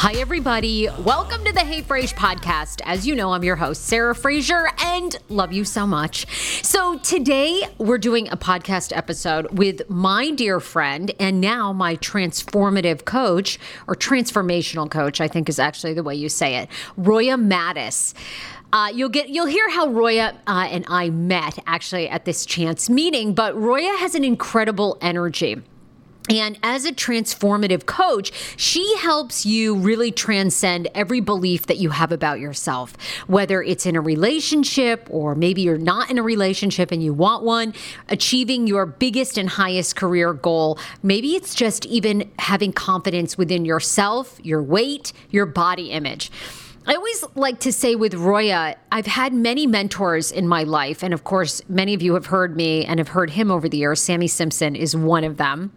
Hi, everybody. Welcome to the Hey Frase podcast. As you know, I'm your host, Sarah Fraser, and love you so much. So, today we're doing a podcast episode with my dear friend and now my transformative coach, or transformational coach, I think is actually the way you say it, Roya Mattis. Uh, you'll get you'll hear how Roya uh, and I met actually at this chance meeting, but Roya has an incredible energy. And as a transformative coach, she helps you really transcend every belief that you have about yourself, whether it's in a relationship or maybe you're not in a relationship and you want one, achieving your biggest and highest career goal. Maybe it's just even having confidence within yourself, your weight, your body image. I always like to say with Roya, I've had many mentors in my life. And of course, many of you have heard me and have heard him over the years. Sammy Simpson is one of them.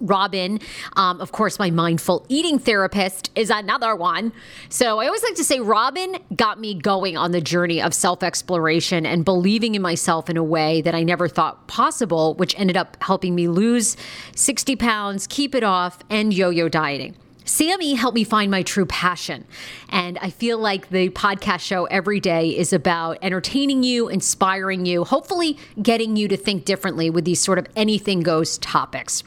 Robin, um, of course, my mindful eating therapist is another one. So I always like to say Robin got me going on the journey of self exploration and believing in myself in a way that I never thought possible, which ended up helping me lose 60 pounds, keep it off, and yo yo dieting. Sammy helped me find my true passion. And I feel like the podcast show every day is about entertaining you, inspiring you, hopefully getting you to think differently with these sort of anything goes topics.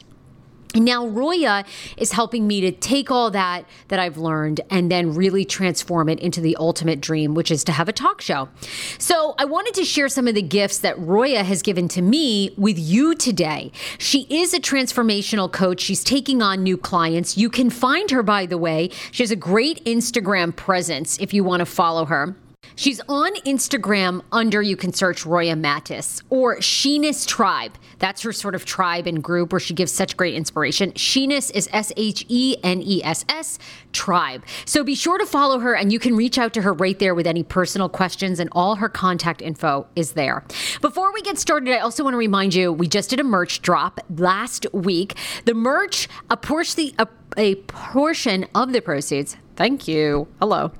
And now Roya is helping me to take all that that I've learned and then really transform it into the ultimate dream, which is to have a talk show. So I wanted to share some of the gifts that Roya has given to me with you today. She is a transformational coach. She's taking on new clients. You can find her, by the way. She has a great Instagram presence if you want to follow her. She's on Instagram under, you can search Roya Mattis or Sheness Tribe. That's her sort of tribe and group where she gives such great inspiration. Sheness is S H E N E S S Tribe. So be sure to follow her and you can reach out to her right there with any personal questions, and all her contact info is there. Before we get started, I also want to remind you we just did a merch drop last week. The merch, a portion, a, a portion of the proceeds, thank you. Hello.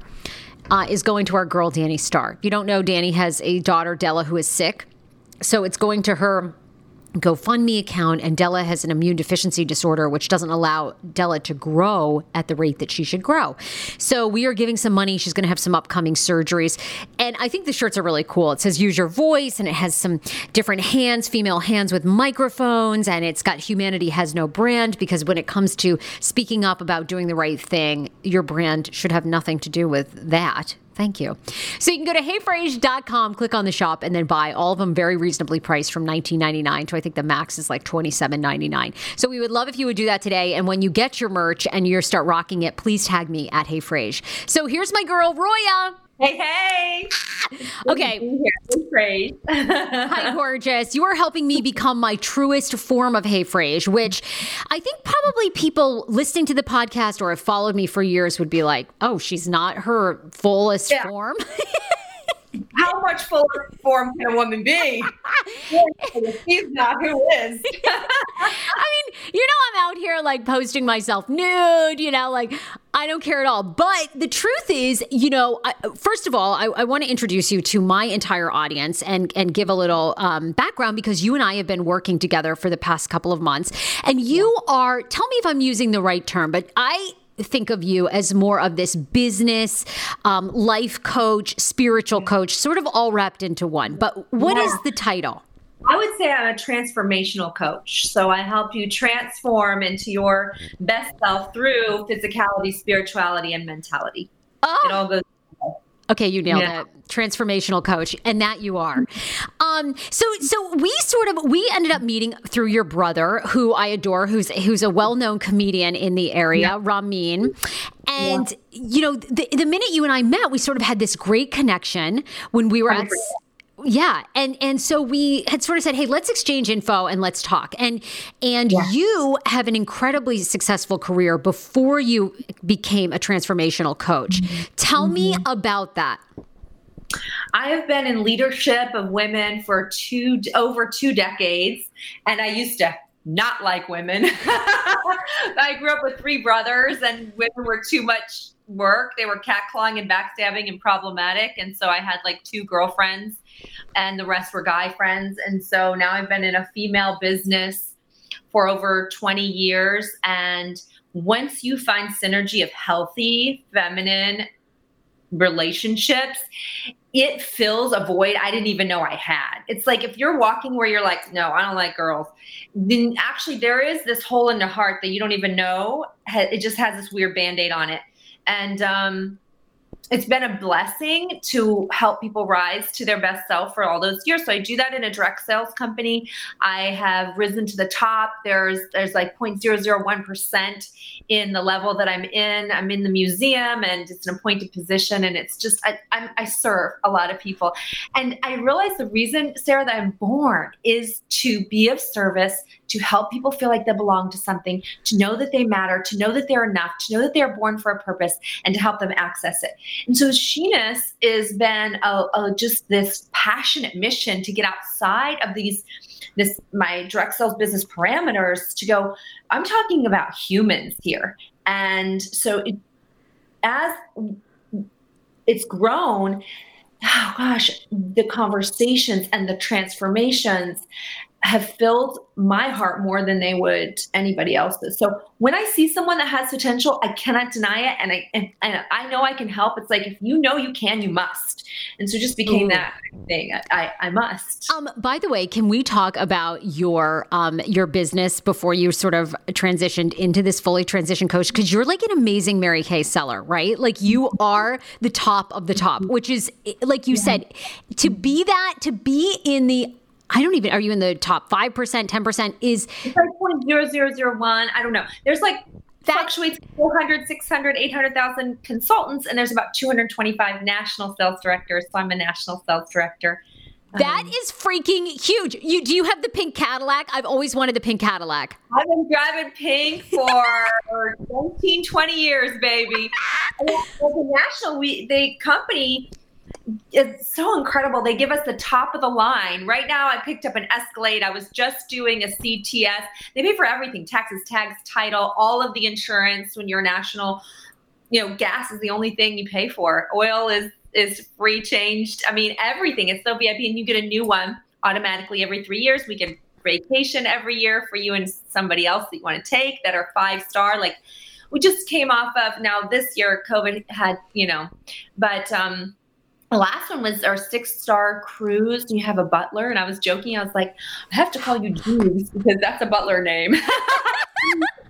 Uh, is going to our girl Danny Starr. If you don't know, Danny has a daughter Della who is sick, so it's going to her GoFundMe account, and Della has an immune deficiency disorder, which doesn't allow Della to grow at the rate that she should grow. So we are giving some money. She's going to have some upcoming surgeries, and I think the shirts are really cool. It says "Use Your Voice," and it has some different hands, female hands with microphones, and it's got "Humanity Has No Brand" because when it comes to speaking up about doing the right thing, your brand should have nothing to do with that. Thank you. So you can go to heyfrase.com, click on the shop, and then buy all of them very reasonably priced from $19.99 to I think the max is like $27.99. So we would love if you would do that today. And when you get your merch and you start rocking it, please tag me at heyfrase. So here's my girl, Roya. Hey, hey. Okay. Hey, Hi, gorgeous. You are helping me become my truest form of Hey Frase, which I think probably people listening to the podcast or have followed me for years would be like, oh, she's not her fullest yeah. form. How much fuller form can a woman be? She's not. Who is? I mean, you know, I'm out here like posting myself nude. You know, like I don't care at all. But the truth is, you know, I, first of all, I, I want to introduce you to my entire audience and and give a little um, background because you and I have been working together for the past couple of months, and you are. Tell me if I'm using the right term, but I think of you as more of this business, um, life coach, spiritual coach, sort of all wrapped into one. But what yeah. is the title? I would say I'm a transformational coach. So I help you transform into your best self through physicality, spirituality, and mentality. Oh. It all goes Okay, you nailed yeah. it. Transformational coach, and that you are. Um, so, so we sort of we ended up meeting through your brother, who I adore, who's who's a well known comedian in the area, yeah. Ramin. And yeah. you know, the, the minute you and I met, we sort of had this great connection when we were at yeah and and so we had sort of said hey let's exchange info and let's talk and and yeah. you have an incredibly successful career before you became a transformational coach mm-hmm. tell mm-hmm. me about that I have been in leadership of women for two over two decades, and I used to not like women. I grew up with three brothers, and women were too much work. They were catcalling and backstabbing and problematic, and so I had like two girlfriends and the rest were guy friends. And so now I've been in a female business for over 20 years. And once you find synergy of healthy, feminine relationships, it fills a void I didn't even know I had. It's like if you're walking where you're like, no, I don't like girls, then actually there is this hole in the heart that you don't even know. It just has this weird band aid on it. And um, it's been a blessing to help people rise to their best self for all those years. So I do that in a direct sales company. I have risen to the top. There's there's like 0.001% in the level that I'm in. I'm in the museum and it's an appointed position and it's just I, I'm, I serve a lot of people. And I realize the reason, Sarah, that I'm born is to be of service, to help people feel like they belong to something, to know that they matter, to know that they're enough, to know that they're born for a purpose, and to help them access it. And so Sheness has been a, a, just this passionate mission to get outside of these this my direct sales business parameters to go i'm talking about humans here. And so it, as it's grown oh gosh the conversations and the transformations have filled my heart more than they would anybody else's. So when I see someone that has potential, I cannot deny it, and I and, and I know I can help. It's like if you know you can, you must. And so just became Ooh. that thing. I, I must. Um, by the way, can we talk about your um your business before you sort of transitioned into this fully transition coach? Because you're like an amazing Mary Kay seller, right? Like you are the top of the top, which is like you yeah. said, to be that, to be in the I don't even, are you in the top 5%, 10%? Is it's like 0.0001. I don't know. There's like that fluctuates 400, 600, 800,000 consultants, and there's about 225 national sales directors. So I'm a national sales director. That um, is freaking huge. You do you have the pink Cadillac? I've always wanted the pink Cadillac. I've been driving pink for 19, 20 years, baby. the national we the company it's so incredible. They give us the top of the line. Right now, I picked up an Escalade. I was just doing a CTS. They pay for everything taxes, tags, title, all of the insurance when you're national. You know, gas is the only thing you pay for. Oil is is free changed. I mean, everything. It's so VIP, and you get a new one automatically every three years. We get vacation every year for you and somebody else that you want to take that are five star. Like we just came off of now this year, COVID had, you know, but um the last one was our six star cruise. And you have a butler? And i was joking. I was like i have to call you jeeves because that's a butler name.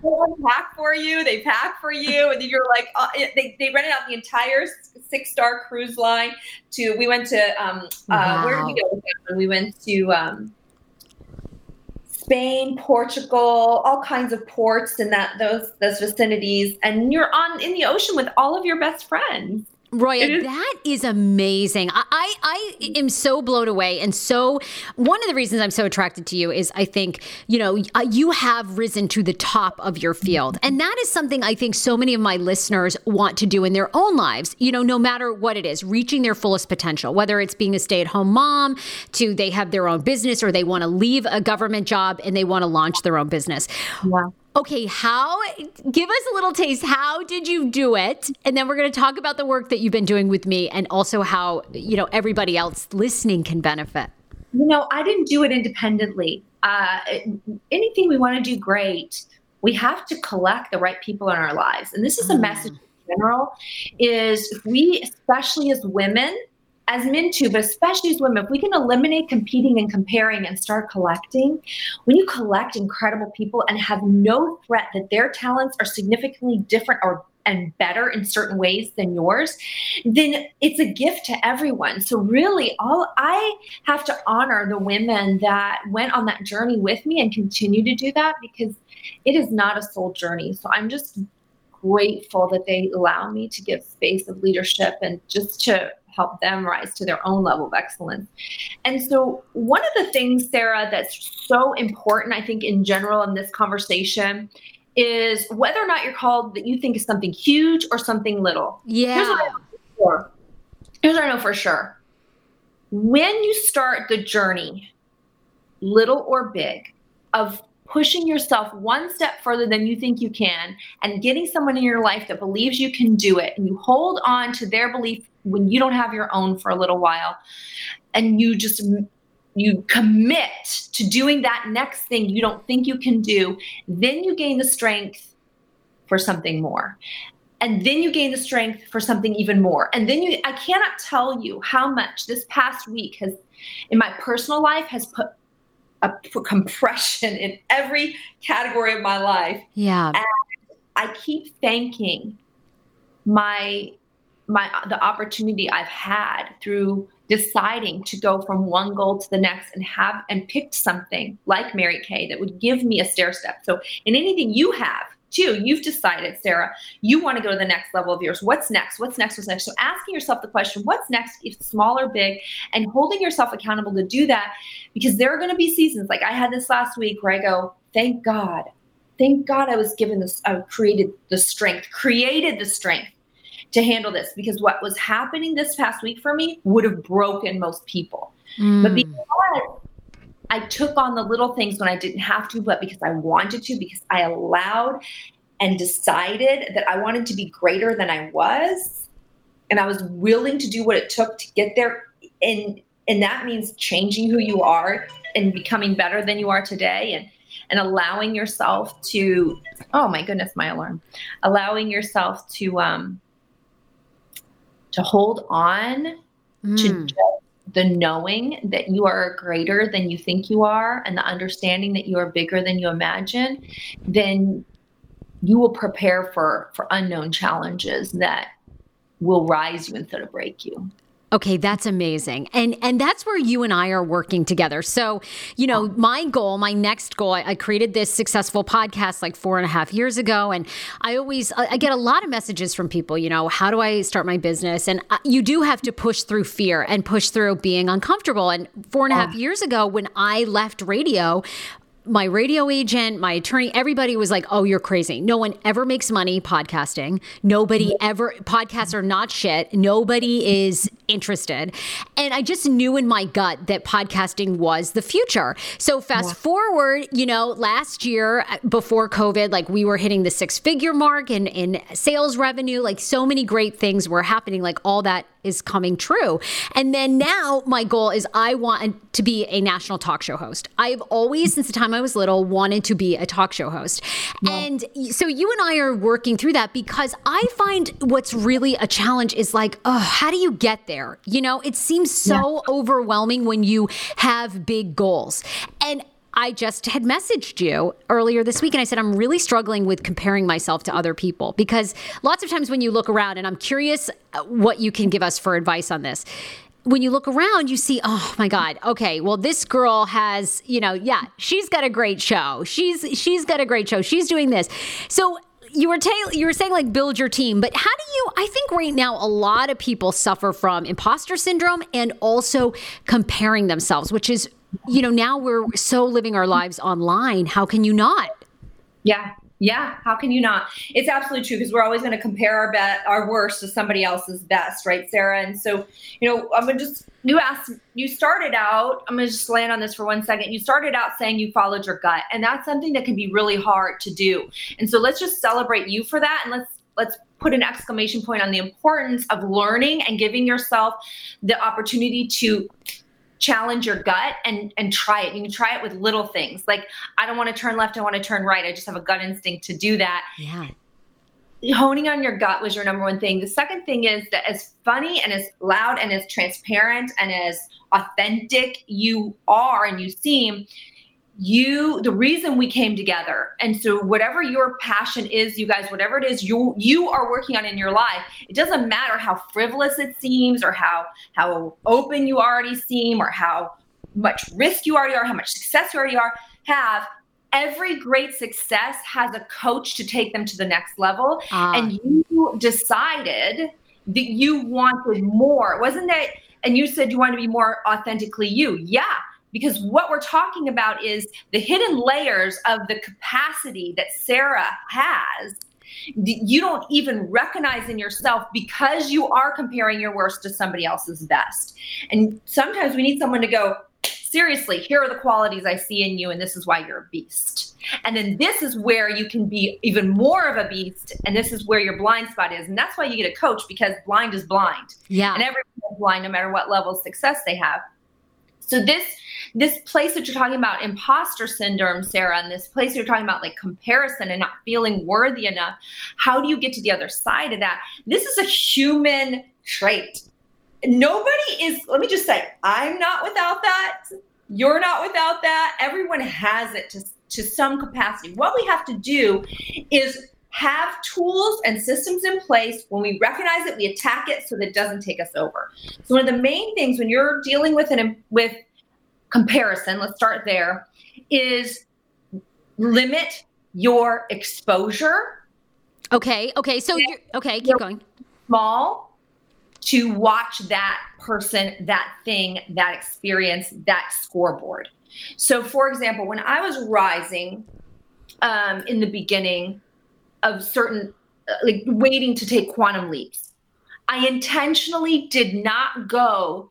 They unpack for you. They pack for you. And you're like uh, they, they rented out the entire six star cruise line to we went to um uh, where did we go we went to um Spain, Portugal, all kinds of ports in that those those vicinities, and you're on in the ocean with all of your best friends. Roya, that is amazing. I, I, I am so blown away, and so one of the reasons I'm so attracted to you is I think you know you have risen to the top of your field, and that is something I think so many of my listeners want to do in their own lives. You know, no matter what it is, reaching their fullest potential, whether it's being a stay-at-home mom, to they have their own business, or they want to leave a government job and they want to launch their own business. Wow okay, how, give us a little taste. How did you do it? And then we're going to talk about the work that you've been doing with me and also how, you know, everybody else listening can benefit. You know, I didn't do it independently. Uh, anything we want to do great, we have to collect the right people in our lives. And this is a mm. message in general is if we, especially as women, as men too, but especially as women, if we can eliminate competing and comparing and start collecting, when you collect incredible people and have no threat that their talents are significantly different or and better in certain ways than yours, then it's a gift to everyone. So really all I have to honor the women that went on that journey with me and continue to do that because it is not a soul journey. So I'm just grateful that they allow me to give space of leadership and just to help them rise to their own level of excellence. And so, one of the things, Sarah, that's so important, I think, in general in this conversation is whether or not you're called that you think is something huge or something little. Yeah. Here's what I know for, Here's what I know for sure. When you start the journey, little or big, of pushing yourself one step further than you think you can and getting someone in your life that believes you can do it. And you hold on to their belief when you don't have your own for a little while. And you just you commit to doing that next thing you don't think you can do. Then you gain the strength for something more. And then you gain the strength for something even more. And then you i cannot tell you how much this past week has in my personal life has put a compression in every category of my life. Yeah. And I keep thanking my my the opportunity I've had through deciding to go from one goal to the next and have and picked something like Mary Kay that would give me a stair step. So in anything you have, Two, you've decided, Sarah, you want to go to the next level of yours. What's next? What's next? What's next? So asking yourself the question, what's next, if small or big, and holding yourself accountable to do that because there are going to be seasons like I had this last week where I go, thank God. Thank God I was given this, I created the strength, created the strength to handle this because what was happening this past week for me would have broken most people. Mm. But because I took on the little things when I didn't have to, but because I wanted to, because I allowed and decided that I wanted to be greater than I was. And I was willing to do what it took to get there. And and that means changing who you are and becoming better than you are today and and allowing yourself to oh my goodness, my alarm. Allowing yourself to um to hold on mm. to just the knowing that you are greater than you think you are and the understanding that you are bigger than you imagine, then you will prepare for for unknown challenges that will rise you instead of break you. Okay, that's amazing. And and that's where you and I are working together. So, you know, my goal, my next goal, I, I, created this successful podcast like four and a half years ago. And I always, I get a lot of messages from people, you know, how do I start my business? And uh, you do have to push through fear and push through being uncomfortable. And four and a half years ago, when I left radio, my radio agent, my attorney, everybody was like, "Oh, you're crazy. No one ever makes money podcasting. Nobody ever podcasts are not shit. Nobody is interested." And I just knew in my gut that podcasting was the future. So fast yeah. forward, you know, last year uh, before COVID, like we were hitting the six-figure mark in in sales revenue, like so many great things were happening, like all that is coming true. And then now my goal is I want to be a national talk show host. I've always, since the time I was little, wanted to be a talk show host. Yeah. And so you and I are working through that because I find what's really a challenge is like, oh, how do you get there? You know, it seems so yeah. overwhelming when you have big goals. And I just had messaged you earlier this week and I said, I'm really struggling with comparing myself to other people because lots of times when you look around, and I'm curious uh, what you can give us for advice on this. When you look around, you see, oh my God, okay, well, this girl has, you know, yeah, she's got a great show. She's she's got a great show. She's doing this. So you were ta- you were saying like build your team, but how do you? I think right now a lot of people suffer from imposter syndrome and also comparing themselves, which is you know, now we're so living our lives online. How can you not? Yeah. Yeah, how can you not? It's absolutely true because we're always going to compare our bet, our worst to somebody else's best, right, Sarah? And so, you know, I'm gonna just you asked, you started out. I'm gonna just land on this for one second. You started out saying you followed your gut, and that's something that can be really hard to do. And so, let's just celebrate you for that, and let's let's put an exclamation point on the importance of learning and giving yourself the opportunity to challenge your gut and and try it. You can try it with little things. Like I don't want to turn left, I want to turn right. I just have a gut instinct to do that. Yeah. Honing on your gut was your number one thing. The second thing is that as funny and as loud and as transparent and as authentic you are and you seem, you the reason we came together. And so whatever your passion is you guys whatever it is you you are working on in your life it doesn't matter how frivolous it seems or how how open you already seem or how much risk you already are how much success you already are have every great success has a coach to take them to the next level. Uh. and you decided that you wanted more. Wasn't that and you said you wanted to be more authentically you. Yeah because what we're talking about is the hidden layers of the capacity that Sarah has you don't even recognize in yourself because you are comparing your worst to somebody else's best. And sometimes we need someone to go, seriously, here are the qualities I see in you, and this is why you're a beast. And then this is where you can be even more of a beast, and this is where your blind spot is. And that's why you get a coach because blind is blind. Yeah. And everyone's blind no matter what level of success they have. So this this place that you're talking about imposter syndrome, Sarah, and this place you're talking about like comparison and not feeling worthy enough, how do you get to the other side of that? This is a human trait. Nobody is, let me just say, I'm not without that. You're not without that. Everyone has it to, to some capacity. What we have to do is have tools and systems in place when we recognize it we attack it so that it doesn't take us over so one of the main things when you're dealing with an with comparison, let's start there, is limit your exposure. Okay. Okay. So you're okay. Keep going. Small to watch that person, that thing, that experience, that scoreboard. So, for example, when I was rising um, in the beginning of certain, uh, like waiting to take quantum leaps, I intentionally did not go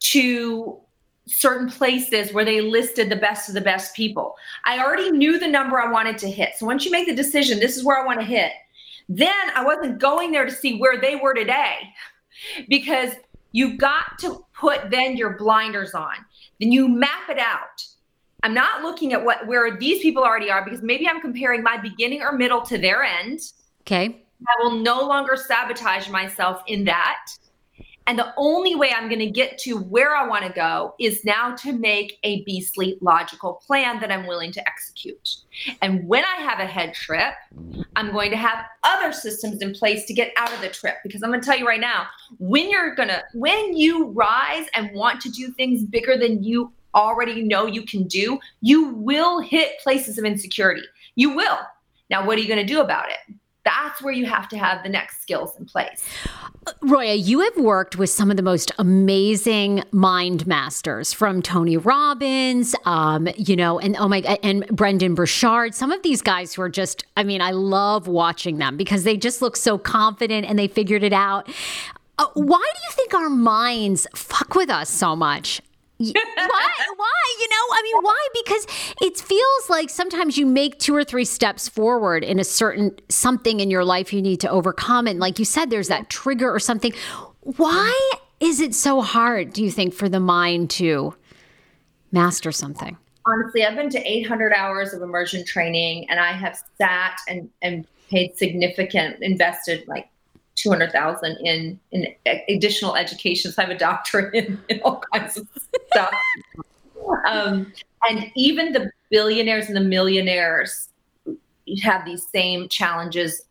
to certain places where they listed the best of the best people. I already knew the number I wanted to hit. So once you make the decision, this is where I want to hit, then I wasn't going there to see where they were today because you got to put then your blinders on. Then you map it out. I'm not looking at what where these people already are because maybe I'm comparing my beginning or middle to their end. Okay. I will no longer sabotage myself in that And the only way I'm going to get to where I want to go is now to make a beastly logical plan that I'm willing to execute. And when I have a head trip, I'm going to have other systems in place to get out of the trip. Because I'm going to tell you right now, when you're going to, when you rise and want to do things bigger than you already know you can do, you will hit places of insecurity. You will. Now, what are you going to do about it? That's where you have to have the next skills in place. Roya, you have worked with some of the most amazing mind masters from Tony Robbins, um, you know, and oh my, and Brendon Burchard. Some of these guys who are just, I mean, I love watching them because they just look so confident and they figured it out. Uh, why do you think our minds fuck with us so much? Why? Why? You know i mean why? Because it feels like sometimes you make two or three steps forward in a certain something in your life you need to overcome. And like you said there's that trigger or something. Why is it so hard do you think for the mind to master something? Honestly i've been to 800 hours of immersion training and i have sat and and paid significant invested like 200,000 in in additional education. So I have a doctorate in, in all kinds of stuff. Um, and even the billionaires and the millionaires have these same challenges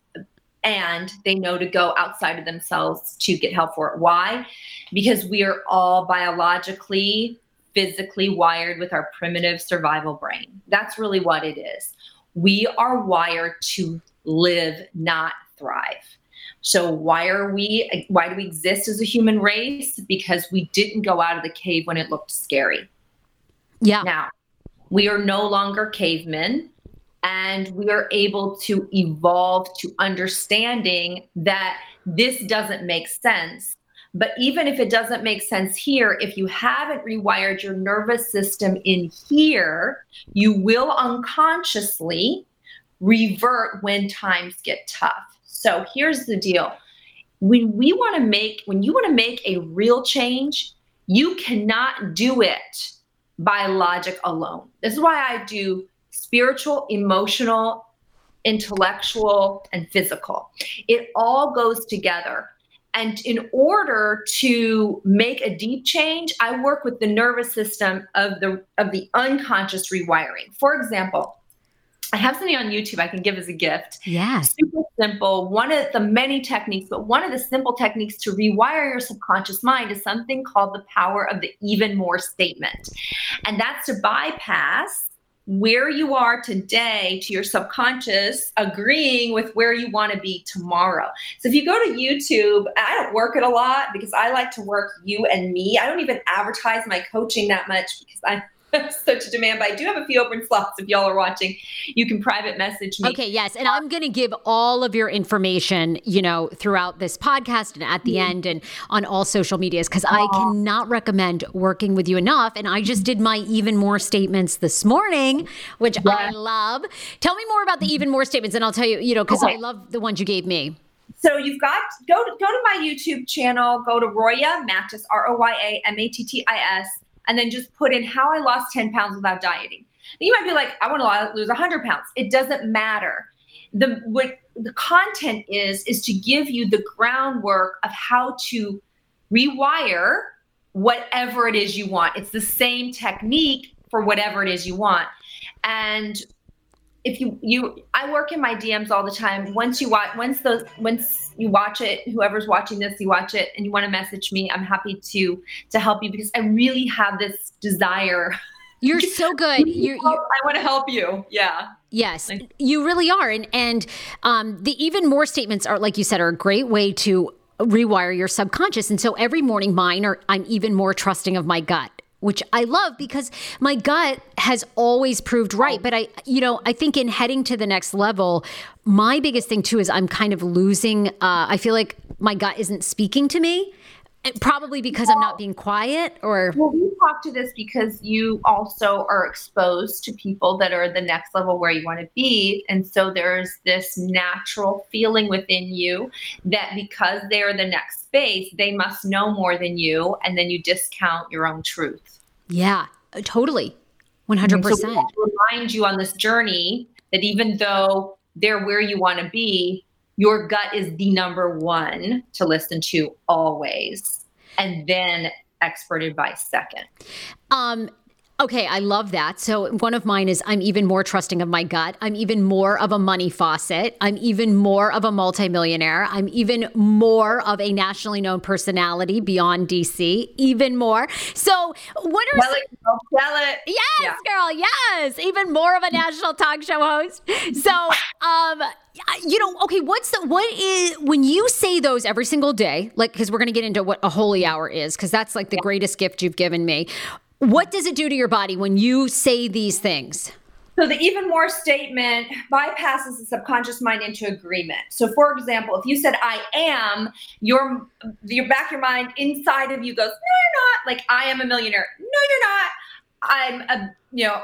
and they know to go outside of themselves to get help for it. Why? Because we are all biologically, physically wired with our primitive survival brain. That's really what it is. We are wired to live, not thrive. So why are we why do we exist as a human race? Because we didn't go out of the cave when it looked scary. Yeah. Now, we are no longer cavemen and we are able to evolve to understanding that this doesn't make sense. But even if it doesn't make sense here, if you haven't rewired your nervous system in here, you will unconsciously revert when times get tough. So here's the deal. When we want to make, when you want to make a real change, you cannot do it by logic alone. This is why I do spiritual, emotional, intellectual, and physical. It all goes together. And in order to make a deep change, I work with the nervous system of the of the unconscious rewiring. For example, I have something on YouTube I can give as a gift. Yeah. Super simple. One of the many techniques, but one of the simple techniques to rewire your subconscious mind is something called the power of the even more statement. And that's to bypass where you are today to your subconscious agreeing with where you want to be tomorrow. So if you go to YouTube, I don't work it a lot because I like to work you and me. I don't even advertise my coaching that much because I such a demand, but I do have a few open slots. If y'all are watching, you can private message me. Okay, yes. And I'm going to give all of your information, you know, throughout this podcast and at the mm-hmm. end and on all social medias because I cannot recommend working with you enough. And I just did my even more statements this morning, which yeah. I love. Tell me more about the even more statements, and I'll tell you, you know, because okay. I love the ones you gave me. So you've got go to go to my YouTube channel, go to Roya Mattis, R O Y A M A T T I S and then just put in how I lost 10 pounds without dieting. You might be like, I want to lose 100 pounds. It doesn't matter. The what the content is is to give you the groundwork of how to rewire whatever it is you want. It's the same technique for whatever it is you want. And if you you I work in my DMs all the time. Once you watch once those once you watch it, whoever's watching this, you watch it and you want to message me, I'm happy to to help you because I really have this desire. You're so good. You're, you're, I want to help you. Yeah. Yes, you really are. And and um, the even more statements are, like you said, are a great way to rewire your subconscious. And so every morning, mine are I'm even more trusting of my gut which I love because my gut has always proved right. But I, you know, I think in heading to the next level, my biggest thing too is I'm kind of losing. Uh, I feel like my gut isn't speaking to me. Probably because well, I'm not being quiet or. Well, we talk to this because you also are exposed to people that are the next level where you want to be. And so there's this natural feeling within you that because they're the next space, they must know more than you. And then you discount your own truth. Yeah, uh, totally. 100%. So remind you on this journey that even though they're where you want to be, your gut is the number one to listen to always. and then expert advice second. Um, Okay, I love that. So, one of mine is I'm even more trusting of my gut. I'm even more of a money faucet. I'm even more of a multimillionaire. I'm even more of a nationally known personality beyond DC, even more. So, what are Tell it, girl. Tell it. Yes, yeah. girl. Yes, even more of a national talk show host. So, um, you know, okay, what's the what is when you say those every single day? Like, because we're going to get into what a holy hour is, because that's like the greatest gift you've given me. What does it do to your body when you say these things? So the even more statement bypasses the subconscious mind into agreement. So for example, if you said I am, your your back your mind inside of you goes, No, you're not. Like I am a millionaire. No, you're not. I'm a you know,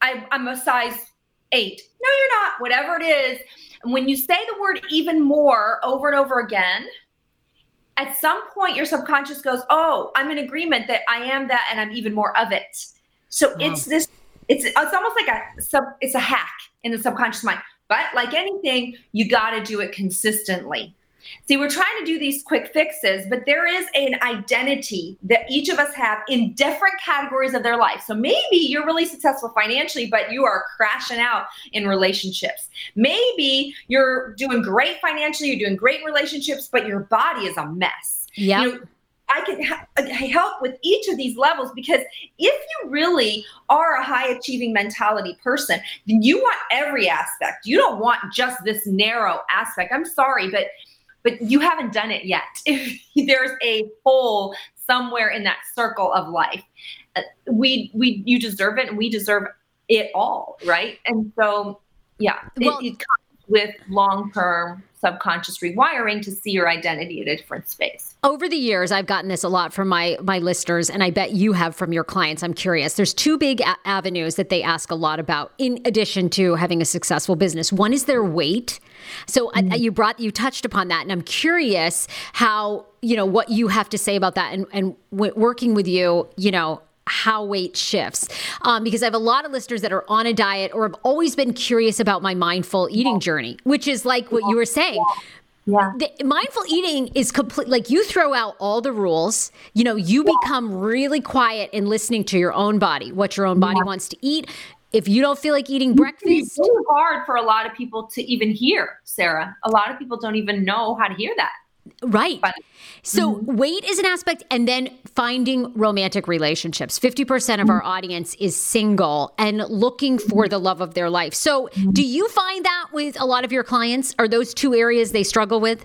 I, I'm a size eight. No, you're not. Whatever it is. And when you say the word even more over and over again, at some point your subconscious goes, "Oh, I'm in agreement that I am that and I'm even more of it." So wow. it's this it's it's almost like a sub it's a hack in the subconscious mind. But like anything, you got to do it consistently. See, we're trying to do these quick fixes, but there is an identity that each of us have in different categories of their life. So maybe you're really successful financially, but you are crashing out in relationships. Maybe you're doing great financially, you're doing great relationships, but your body is a mess. Yeah. You know, I can help with each of these levels because if you really are a high achieving mentality person, then you want every aspect. You don't want just this narrow aspect. I'm sorry, but but you haven't done it yet. If there's a hole somewhere in that circle of life, uh, we we you deserve it, and we deserve it all, right? And so, yeah, well, it, it comes with long term subconscious rewiring to see your identity in a different space. Over the years, I've gotten this a lot from my my listeners, and I bet you have from your clients. I'm curious. There's two big a- avenues that they ask a lot about, in addition to having a successful business. One is their weight. So mm-hmm. I, you brought you touched upon that, and I'm curious how you know what you have to say about that, and and w- working with you, you know how weight shifts um, because I have a lot of listeners that are on a diet or have always been curious about my mindful eating journey, which is like what you were saying. Yeah. The, mindful eating is complete. Like you throw out all the rules. You know, you yeah. become really quiet in listening to your own body, what your own body yeah. wants to eat. If you don't feel like eating breakfast, it's really hard for a lot of people to even hear, Sarah. A lot of people don't even know how to hear that. Right. But, so mm-hmm. weight is an aspect, and then finding romantic relationships. 50% of our mm-hmm. audience is single and looking for mm-hmm. the love of their life. So, mm-hmm. do you find that with a lot of your clients? Are those two areas they struggle with?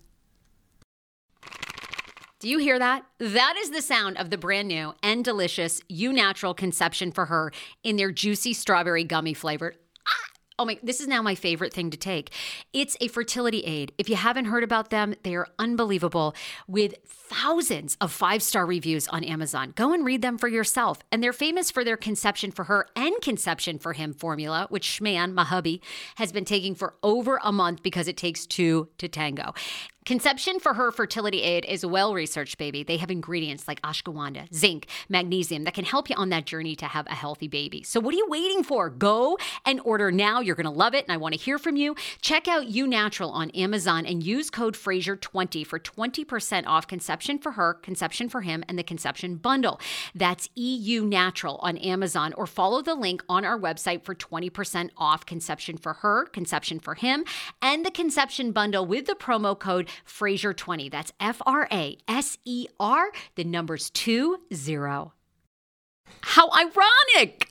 Do you hear that? That is the sound of the brand new and delicious Eu Natural Conception for Her in their juicy strawberry gummy flavored. Oh my, this is now my favorite thing to take. It's a fertility aid. If you haven't heard about them, they are unbelievable with thousands of five star reviews on Amazon. Go and read them for yourself. And they're famous for their conception for her and conception for him formula, which Schman, my hubby, has been taking for over a month because it takes two to tango. Conception for her fertility aid is well researched, baby. They have ingredients like ashwagandha, zinc, magnesium that can help you on that journey to have a healthy baby. So, what are you waiting for? Go and order now. You're going to love it, and I want to hear from you. Check out Eu Natural on Amazon and use code Fraser20 for 20% off conception for her, conception for him, and the conception bundle. That's EU Natural on Amazon, or follow the link on our website for 20% off conception for her, conception for him, and the conception bundle with the promo code Fraser20. That's F R A S E R, the numbers 20. How ironic!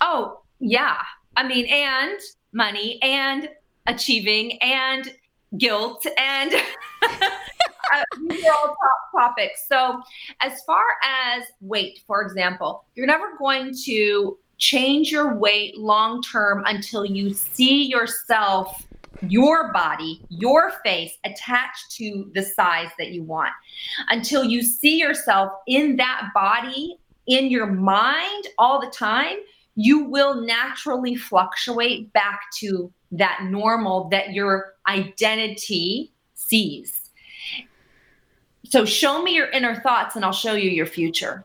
Oh, yeah. I mean, and money and achieving and guilt and uh, all top topics. So, as far as weight, for example, you're never going to change your weight long term until you see yourself, your body, your face attached to the size that you want. Until you see yourself in that body in your mind all the time, you will naturally fluctuate back to that normal that your identity sees. So show me your inner thoughts and I'll show you your future.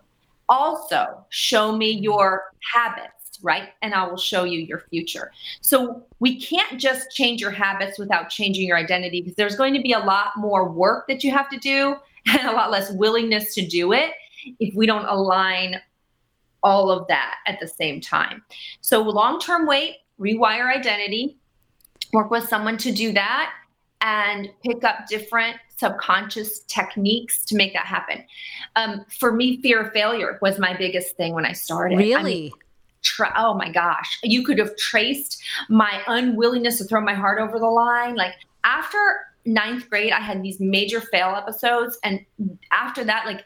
Also, show me your habits, right? And I will show you your future. So we can't just change your habits without changing your identity because there's going to be a lot more work that you have to do and a lot less willingness to do it if we don't align all of that at the same time. So long term weight, rewire identity, work with someone to do that and pick up different subconscious techniques to make that happen. Um, for me, fear of failure was my biggest thing when I started. Really? I mean, tra- oh my gosh. You could have traced my unwillingness to throw my heart over the line. Like after ninth grade, I had these major fail episodes. And after that, like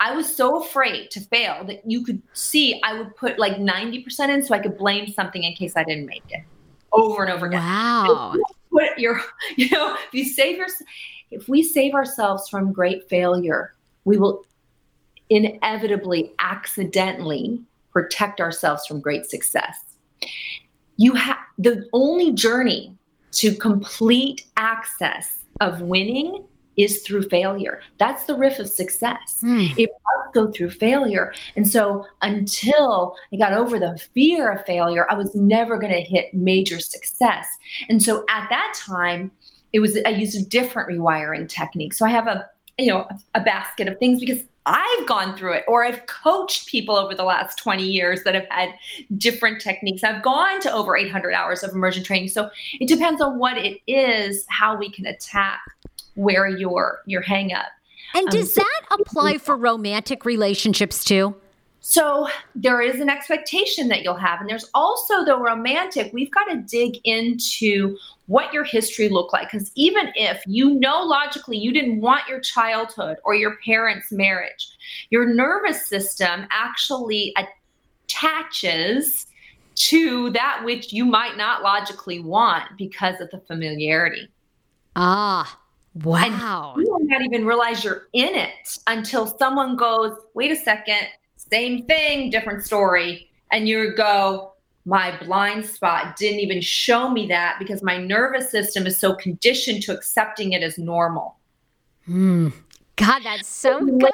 I was so afraid to fail that you could see I would put like 90% in so I could blame something in case I didn't make it over and over again. Wow. Put your, you know, if you save your, if we save ourselves from great failure, we will inevitably, accidentally protect ourselves from great success. You have the only journey to complete access of winning is through failure. That's the riff of success. Mm. It must go through failure. And so until I got over the fear of failure, I was never going to hit major success. And so at that time, it was I used a different rewiring technique. So I have a you know a, a basket of things because I've gone through it, or I've coached people over the last 20 years that have had different techniques. I've gone to over 800 hours of immersion training. So it depends on what it is, how we can attack where your your hang up. And does um, that apply for romantic relationships too? So there is an expectation that you'll have. And there's also the romantic, we've got to dig into what your history looked like. Because even if you know logically you didn't want your childhood or your parents' marriage, your nervous system actually attaches to that which you might not logically want because of the familiarity. Ah, wow. And you don't not even realize you're in it until someone goes, wait a second, same thing, different story. And you go, my blind spot didn't even show me that because my nervous system is so conditioned to accepting it as normal. Hmm. God, that's so good.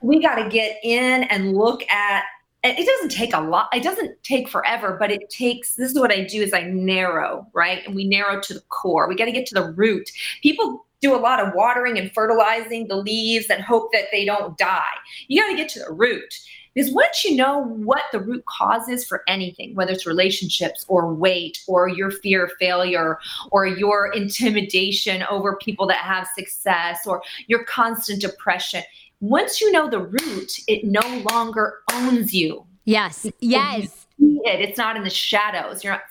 We got to get in and look at it doesn't take a lot it doesn't take forever but it takes this is what i do is i narrow right and we narrow to the core we got to get to the root people do a lot of watering and fertilizing the leaves and hope that they don't die you got to get to the root because once you know what the root cause is for anything, whether it's relationships or weight or your fear of failure or your intimidation over people that have success or your constant depression, once you know the root, it no longer owns you. Yes. Yes. it. It's not in the shadows. You're not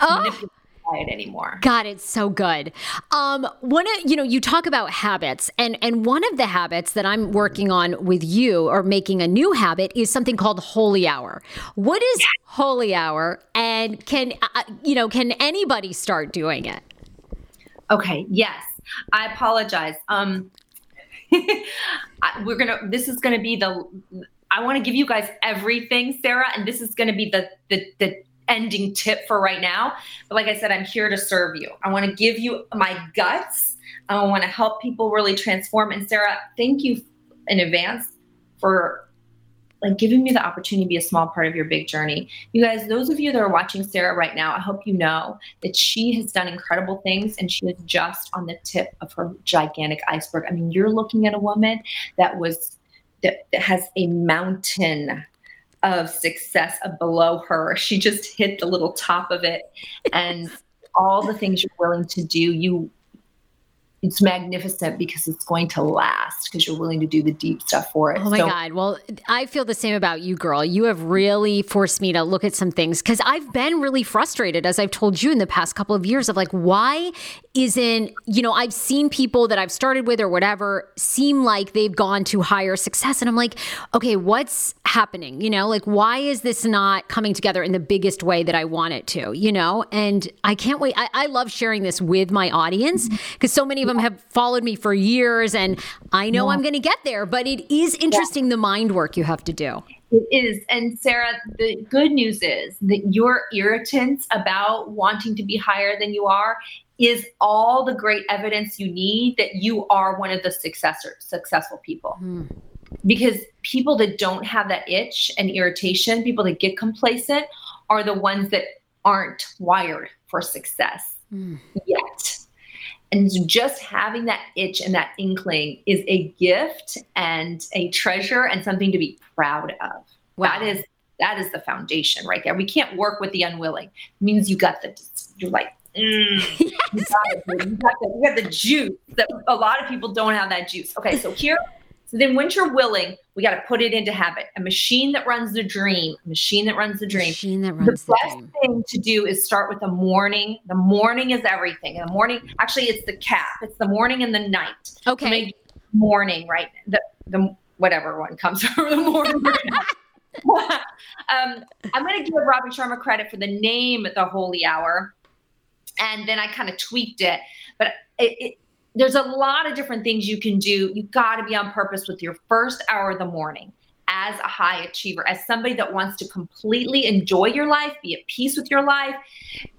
oh it anymore. God, it's so good. Um, one of you know, you talk about habits, and and one of the habits that I'm working on with you, or making a new habit, is something called Holy Hour. What is Holy Hour, and can uh, uh you know, can anybody start doing it? Okay. Yes. I apologize. Um, we're gonna. This is gonna be the. I want to give you guys everything, Sarah, and this is going to be the the the ending tip for right now. But like I said, I'm here to serve you. I want to give you my guts. I want to help people really transform. And Sarah, thank you in advance for like giving me the opportunity to be a small part of your big journey. You guys, those of you that are watching Sarah right now, I hope you know that she has done incredible things and she is just on the tip of her gigantic iceberg. I mean, you're looking at a woman that was that, has a mountain of success below her. She just hit the little top of it. And all the things you're willing to do, you it's magnificent because it's going to last because you're willing to do the deep stuff for it. Oh my so- God. Well, I feel the same about you, girl. You have really forced me to look at some things because I've been really frustrated, as I've told you in the past couple of years, of like, why isn't, you know, I've seen people that I've started with or whatever seem like they've gone to higher success. And I'm like, okay, what's happening? You know, like, why is this not coming together in the biggest way that I want it to, you know? And I can't wait. I, I love sharing this with my audience because so many of them have followed me for years and I know yeah. I'm going to get there, but it is interesting yeah. the mind work you have to do. It is. And Sarah, the good news is that your irritants about wanting to be higher than you are is all the great evidence you need that you are one of the successors, successful people. Hmm. Because people that don't have that itch and irritation, people that get complacent, are the ones that aren't wired for success hmm. yet. And just having that itch and that inkling is a gift and a treasure and something to be proud of. Wow. That is that is the foundation right there. We can't work with the unwilling. It means you got the you're like mm, yes. you, got it, you, got the, you got the juice that a lot of people don't have that juice. Okay, so here so then once you're willing, we got to put it into habit. A machine that runs the dream, a machine that runs the dream. Machine that runs the, the best dream. thing to do is start with the morning. The morning is everything. In the morning, actually, it's the cap. It's the morning and the night. Okay. morning, right? The the whatever one comes from the morning. um, I'm going to give Robin Sharma credit for the name, the Holy Hour, and then I kind of tweaked it. But it, it there's a lot of different things you can do. You got to be on purpose with your first hour of the morning as a high achiever, as somebody that wants to completely enjoy your life, be at peace with your life,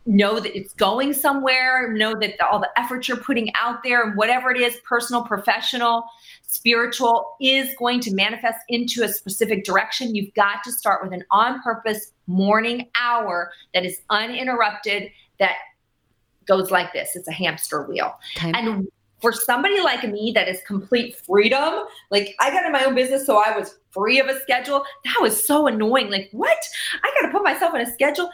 know that it's going somewhere, know that the, all the effort you're putting out there and whatever it is, personal, professional, spiritual, is going to manifest into a specific direction. You've got to start with an on purpose morning hour that is uninterrupted, that goes like this it's a hamster wheel. Okay. And for somebody like me that is complete freedom, like I got in my own business, so I was free of a schedule. That was so annoying. Like, what? I got to put myself in a schedule.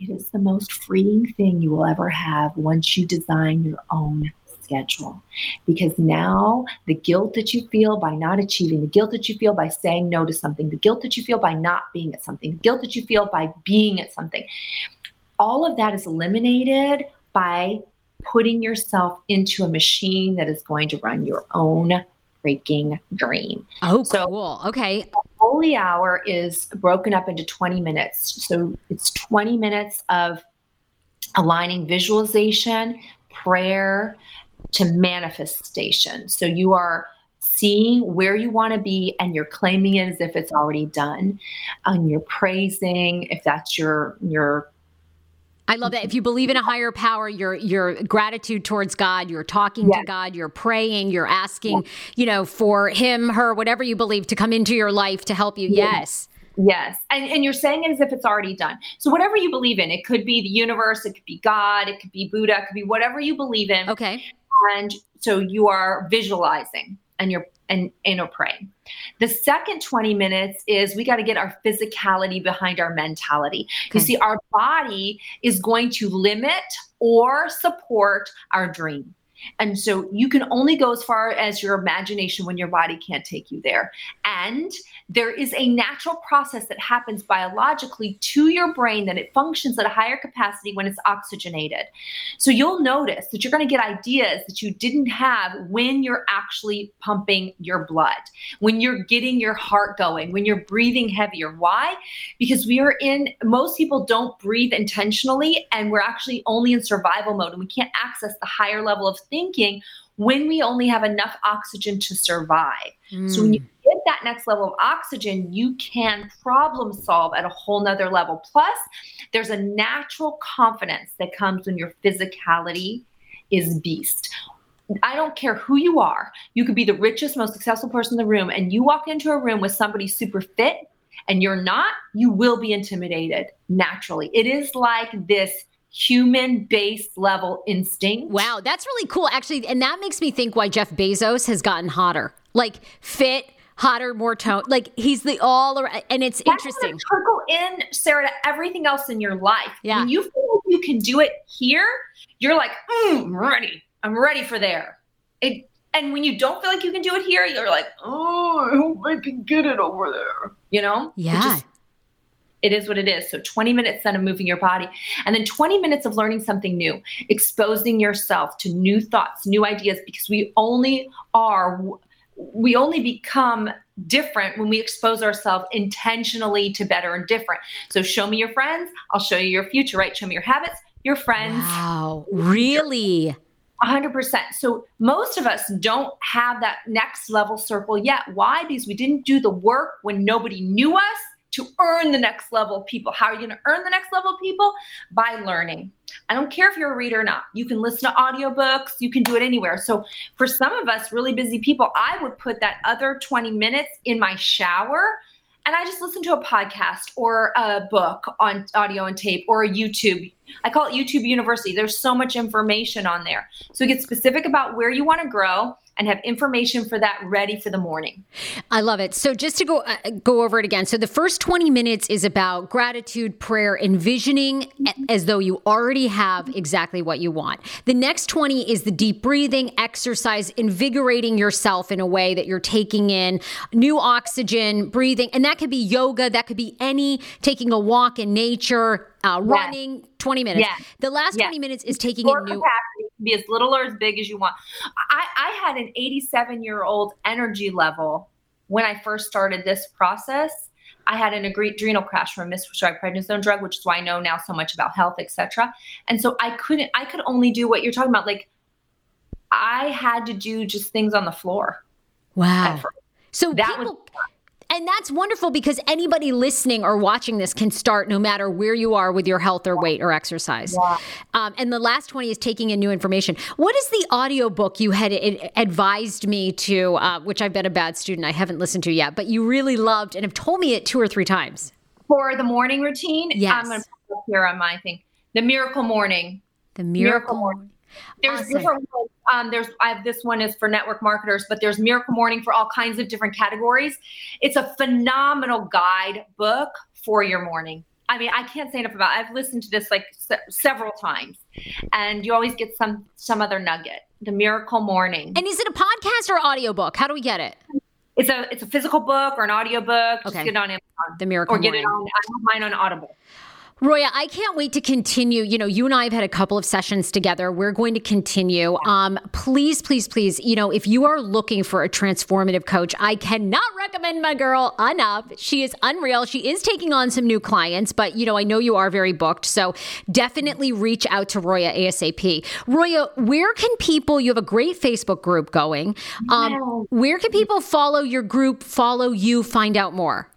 It is the most freeing thing you will ever have once you design your own schedule because now the guilt that you feel by not achieving, the guilt that you feel by saying no to something, the guilt that you feel by not being at something, the guilt that you feel by being at something, all of that is eliminated by putting yourself into a machine that is going to run your own freaking dream. Oh, so, cool. Okay. Holy hour is broken up into 20 minutes. So it's 20 minutes of aligning visualization, prayer to manifestation. So you are seeing where you want to be and you're claiming it as if it's already done and you're praising if that's your your I love that. If you believe in a higher power, your your gratitude towards God, you're talking yes. to God, you're praying, you're asking, yes. you know, for him, her, whatever you believe to come into your life to help you. Yes. Yes. And and you're saying it as if it's already done. So whatever you believe in, it could be the universe, it could be God, it could be Buddha, it could be whatever you believe in. Okay. And so you are visualizing and you're and inner praying. The second 20 minutes is we got to get our physicality behind our mentality. Okay. You see, our body is going to limit or support our dream. And so you can only go as far as your imagination when your body can't take you there. And there is a natural process that happens biologically to your brain that it functions at a higher capacity when it's oxygenated. So you'll notice that you're going to get ideas that you didn't have when you're actually pumping your blood, when you're getting your heart going, when you're breathing heavier. Why? Because we are in, most people don't breathe intentionally and we're actually only in survival mode and we can't access the higher level of thinking when we only have enough oxygen to survive. Mm. So when you hmm. get that next level of oxygen, you can problem solve at a whole nother level. Plus, there's a natural confidence that comes when your physicality is beast. I don't care who you are. You could be the richest, most successful person in the room, and you walk into a room with somebody super fit and you're not, you will be intimidated naturally. It is like this human based level instinct. Wow, that's really cool actually and that makes me think why Jeff Bezos has gotten hotter. Like fit hotter, more tone. Like he's the all around, and it's That's interesting. Trickle in, Sarah, to everything else in your life. Yeah. When you feel like you can do it here, you're like, mm, I'm ready. I'm ready for there. It, and when you don't feel like you can do it here, you're like, oh, I hope I can get it over there. You know? Yeah it is what it is. So 20 minutes then of moving your body, and then 20 minutes of learning something new, exposing yourself to new thoughts, new ideas, because we only are, we only become different when we expose ourselves intentionally to better and different. So show me your friends, I'll show you your future, right? Show me your habits, your friends. Wow, really? 100%. So most of us don't have that next level circle yet. Why? Because we didn't do the work when nobody knew us to earn the next level people. How are you going to earn the next level people? By learning. I don't care if you're a reader or not. You can listen to audiobooks, you can do it anywhere. So for some of us really busy people, I would put that other 20 minutes in my shower and I just listen to a podcast or a book on audio and tape or a YouTube. I call it YouTube University. There's so much information on there. So get specific about where you want to grow and have information for that ready for the morning. I love it. So just to go uh, go over it again. So the first 20 minutes is about gratitude, prayer, envisioning as though you already have exactly what you want. The next 20 is the deep breathing, exercise, invigorating yourself in a way that you're taking in new oxygen, breathing, and that could be yoga, that could be any taking a walk in nature, uh, running yes. 20 minutes. Yes. The last yes. 20 minutes is taking a new be as little or as big as you want. I, I had an 87 year old energy level when I first started this process. I had an adrenal crash from a misprescribed prednisone drug, which is why I know now so much about health, etc. And so I couldn't, I could only do what you're talking about. Like I had to do just things on the floor. Wow. So that people, was and that's wonderful because anybody listening or watching this can start no matter where you are with your health or weight or exercise. Yeah. Um, and the last 20 is taking in new information. What is the audio book you had advised me to, uh, which I've been a bad student, I haven't listened to yet, but you really loved and have told me it two or three times? For the morning routine? Yes. I'm going to put it here on my thing. The Miracle Morning. The Miracle, Miracle Morning. There's awesome. different ones. Um, there's I have this one is for network marketers, but there's Miracle Morning for all kinds of different categories. It's a phenomenal guide book for your morning. I mean, I can't say enough about. It. I've listened to this like se- several times, and you always get some some other nugget. The Miracle Morning. And is it a podcast or audiobook? How do we get it? It's a it's a physical book or an audiobook. Just Okay. get it on Amazon. The Miracle or get it on I have mine on Audible. Roya, I can't wait to continue. You know, you and I have had a couple of sessions together. We're going to continue. Um, please, please, please, you know, if you are looking for a transformative coach, I cannot recommend my girl enough. She is unreal. She is taking on some new clients, but you know, I know you are very booked. So definitely reach out to Roya ASAP. Roya, where can people, you have a great Facebook group going. Um, where can people follow your group, follow you, find out more?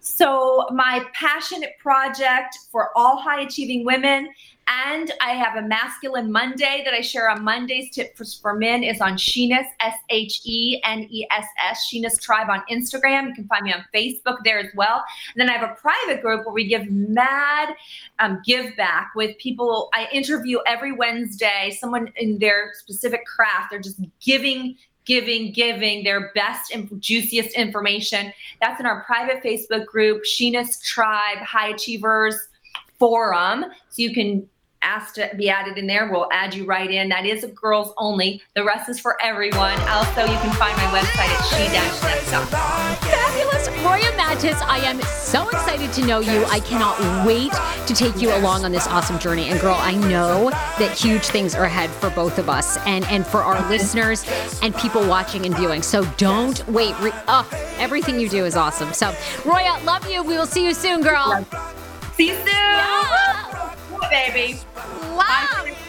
So, my passionate project for all high achieving women, and I have a masculine Monday that I share on Mondays. Tip for, for men is on Sheness, S H E N E S S, Sheness Tribe on Instagram. You can find me on Facebook there as well. And then I have a private group where we give mad um, give back with people. I interview every Wednesday someone in their specific craft. They're just giving giving, giving their best and juiciest information. That's in our private Facebook group, Sheness Tribe High Achievers Forum. So you can ask to be added in there. We'll add you right in. That is girls only. The rest is for everyone. Also, you can find my website at she-next.com. Fabulous. Roya Mattis, I am so excited to know you. I cannot wait to take you along on this awesome journey. And girl, I know that huge things are ahead for both of us and, and for our listeners and people watching and viewing. So don't wait. Re- oh, everything you do is awesome. So, Roya, love you. We will see you soon, girl. See you soon. Yeah. Baby. Love.